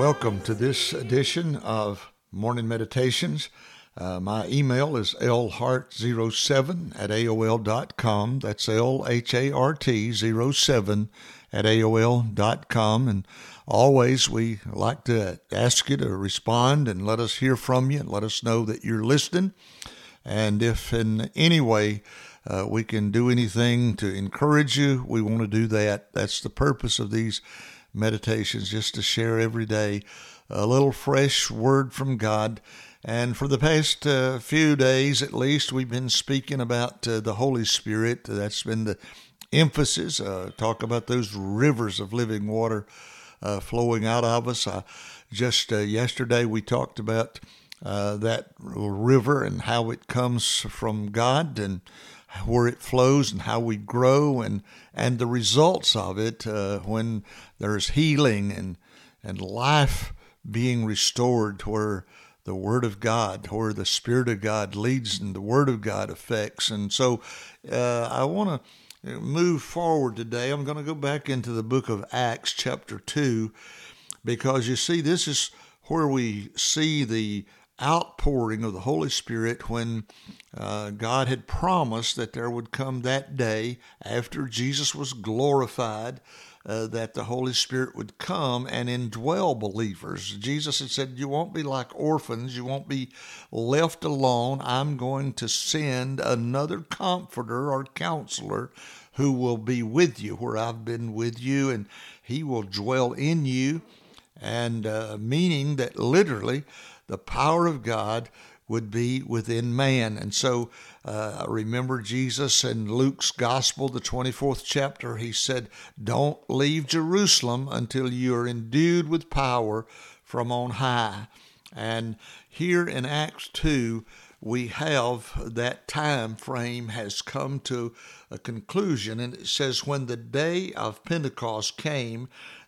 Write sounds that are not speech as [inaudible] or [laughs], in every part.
Welcome to this edition of Morning Meditations. Uh, my email is lhart07 at AOL.com. That's L H A R T 07 at AOL.com. And always we like to ask you to respond and let us hear from you and let us know that you're listening. And if in any way uh, we can do anything to encourage you, we want to do that. That's the purpose of these meditations, just to share every day a little fresh word from God. And for the past uh, few days, at least, we've been speaking about uh, the Holy Spirit. That's been the emphasis. Uh, talk about those rivers of living water uh, flowing out of us. just uh, yesterday, we talked about uh, that river and how it comes from God and where it flows and how we grow and and the results of it uh, when there's healing and and life being restored to where the Word of God, where the Spirit of God leads and the Word of God affects. And so uh, I want to move forward today. I'm going to go back into the book of Acts, chapter 2, because you see, this is where we see the outpouring of the Holy Spirit when uh, God had promised that there would come that day after Jesus was glorified. Uh, that the Holy Spirit would come and indwell believers. Jesus had said, You won't be like orphans, you won't be left alone. I'm going to send another comforter or counselor who will be with you where I've been with you, and he will dwell in you. And uh, meaning that literally the power of God would be within man. And so uh, remember Jesus in Luke's Gospel, the 24th chapter, he said, Don't leave Jerusalem until you are endued with power from on high. And here in Acts 2, we have that time frame has come to a conclusion. And it says, When the day of Pentecost came,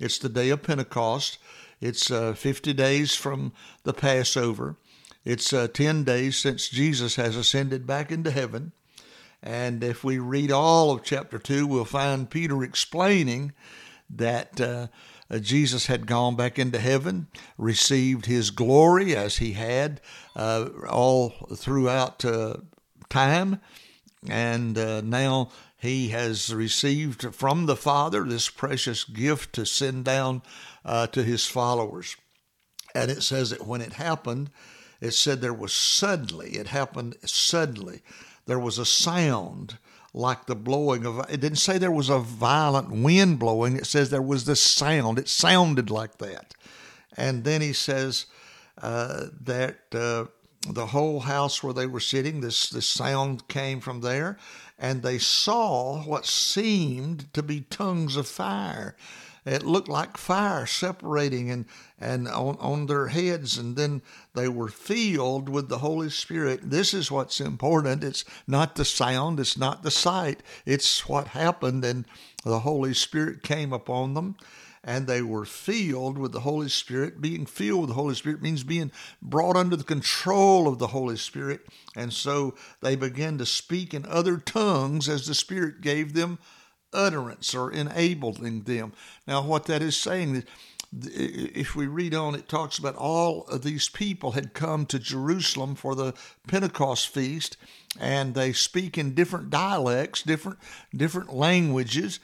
It's the day of Pentecost. It's uh, 50 days from the Passover. It's uh, 10 days since Jesus has ascended back into heaven. And if we read all of chapter 2, we'll find Peter explaining that uh, Jesus had gone back into heaven, received his glory as he had uh, all throughout uh, time, and now he has received from the Father this precious gift to send down uh, to his followers. And it says that when it happened, it said there was suddenly, it happened suddenly. There was a sound like the blowing of, it didn't say there was a violent wind blowing, it says there was this sound. It sounded like that. And then he says uh, that uh, the whole house where they were sitting, this, this sound came from there, and they saw what seemed to be tongues of fire it looked like fire separating and, and on, on their heads, and then they were filled with the Holy Spirit. This is what's important. It's not the sound, it's not the sight, it's what happened, and the Holy Spirit came upon them and they were filled with the Holy Spirit. Being filled with the Holy Spirit means being brought under the control of the Holy Spirit. And so they began to speak in other tongues as the Spirit gave them utterance or enabling them. Now, what that is saying is if we read on, it talks about all of these people had come to Jerusalem for the Pentecost feast, and they speak in different dialects, different different languages,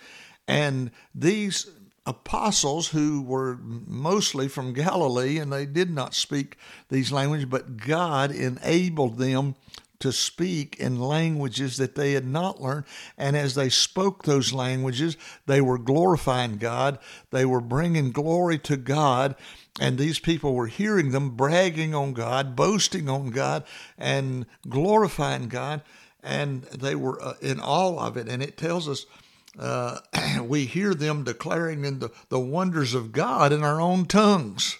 and these apostles who were mostly from Galilee and they did not speak these languages, but God enabled them to speak in languages that they had not learned. And as they spoke those languages, they were glorifying God, they were bringing glory to God. And these people were hearing them bragging on God, boasting on God, and glorifying God. And they were uh, in all of it. And it tells us uh, [clears throat] we hear them declaring in the, the wonders of God in our own tongues.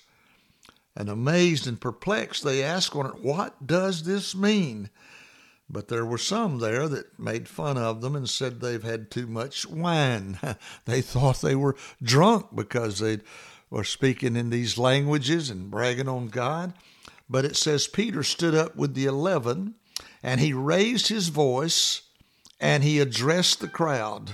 And amazed and perplexed, they asked one What does this mean? But there were some there that made fun of them and said they've had too much wine. [laughs] they thought they were drunk because they were speaking in these languages and bragging on God. But it says Peter stood up with the eleven and he raised his voice and he addressed the crowd.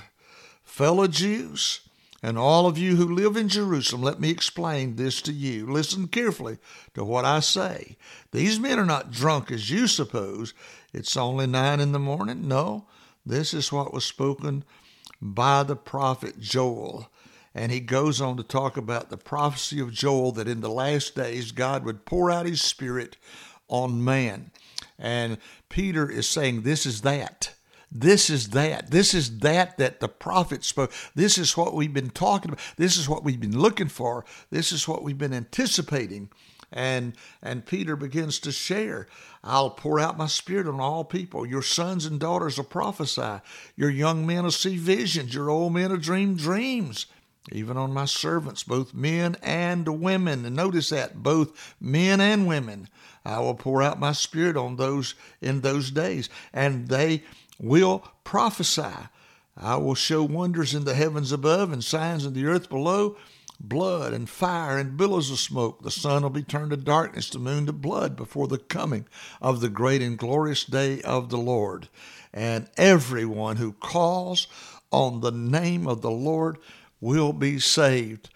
Fellow Jews, and all of you who live in Jerusalem, let me explain this to you. Listen carefully to what I say. These men are not drunk as you suppose. It's only nine in the morning. No, this is what was spoken by the prophet Joel. And he goes on to talk about the prophecy of Joel that in the last days God would pour out his spirit on man. And Peter is saying, This is that. This is that. This is that that the prophet spoke. This is what we've been talking about. This is what we've been looking for. This is what we've been anticipating. And and Peter begins to share. I'll pour out my spirit on all people. Your sons and daughters will prophesy. Your young men will see visions. Your old men will dream dreams. Even on my servants, both men and women. And notice that, both men and women. I will pour out my spirit on those in those days, and they will prophesy. I will show wonders in the heavens above and signs in the earth below blood and fire and billows of smoke. The sun will be turned to darkness, the moon to blood before the coming of the great and glorious day of the Lord. And everyone who calls on the name of the Lord will be saved.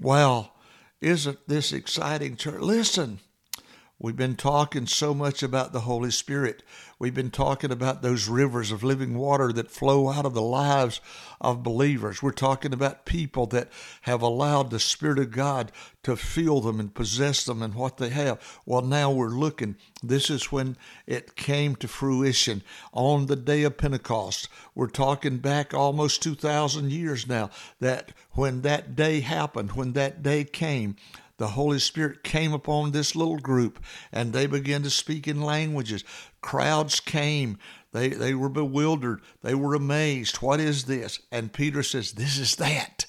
Well, isn't this exciting, church? Listen. We've been talking so much about the Holy Spirit. We've been talking about those rivers of living water that flow out of the lives of believers. We're talking about people that have allowed the Spirit of God to fill them and possess them and what they have. Well, now we're looking. This is when it came to fruition on the day of Pentecost. We're talking back almost 2,000 years now that when that day happened, when that day came, the Holy Spirit came upon this little group and they began to speak in languages. Crowds came. They, they were bewildered. They were amazed. What is this? And Peter says, This is that.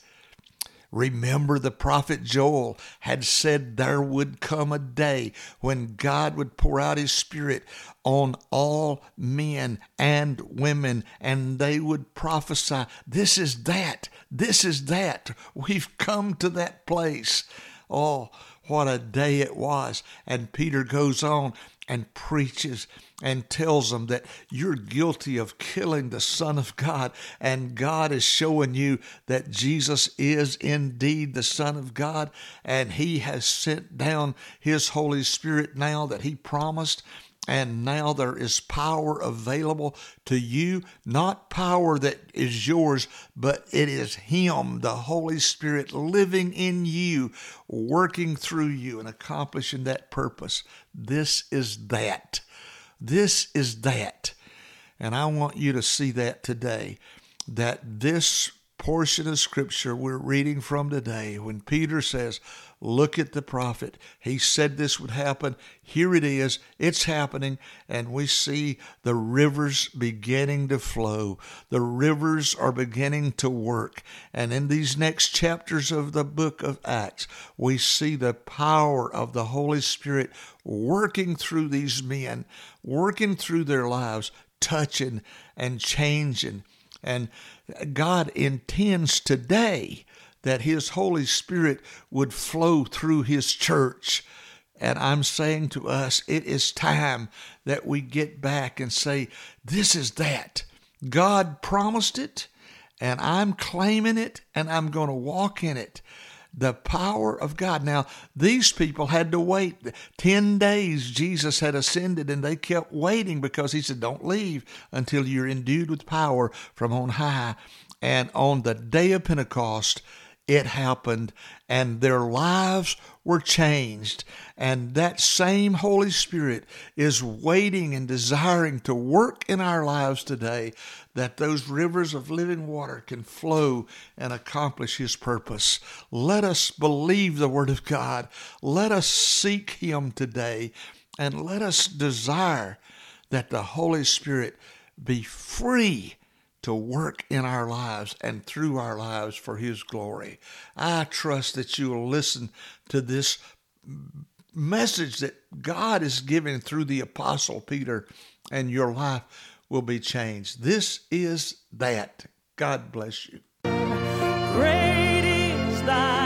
Remember, the prophet Joel had said there would come a day when God would pour out his Spirit on all men and women, and they would prophesy. This is that. This is that. We've come to that place. Oh, what a day it was. And Peter goes on and preaches and tells them that you're guilty of killing the Son of God, and God is showing you that Jesus is indeed the Son of God, and He has sent down His Holy Spirit now that He promised, and now there is power available to you, not power that is yours, but it is Him, the Holy Spirit, living in you, working through you, and accomplishing that purpose. This is that. This is that. And I want you to see that today, that this portion of scripture we're reading from today, when Peter says, Look at the prophet. He said this would happen. Here it is. It's happening. And we see the rivers beginning to flow. The rivers are beginning to work. And in these next chapters of the book of Acts, we see the power of the Holy Spirit working through these men, working through their lives, touching and changing. And God intends today that His Holy Spirit would flow through His church. And I'm saying to us, it is time that we get back and say, This is that. God promised it, and I'm claiming it, and I'm going to walk in it. The power of God. Now, these people had to wait. 10 days Jesus had ascended, and they kept waiting because He said, Don't leave until you're endued with power from on high. And on the day of Pentecost, it happened and their lives were changed. And that same Holy Spirit is waiting and desiring to work in our lives today that those rivers of living water can flow and accomplish His purpose. Let us believe the Word of God. Let us seek Him today and let us desire that the Holy Spirit be free to work in our lives and through our lives for His glory. I trust that you will listen to this message that God is giving through the Apostle Peter, and your life will be changed. This is that. God bless you. Great is thy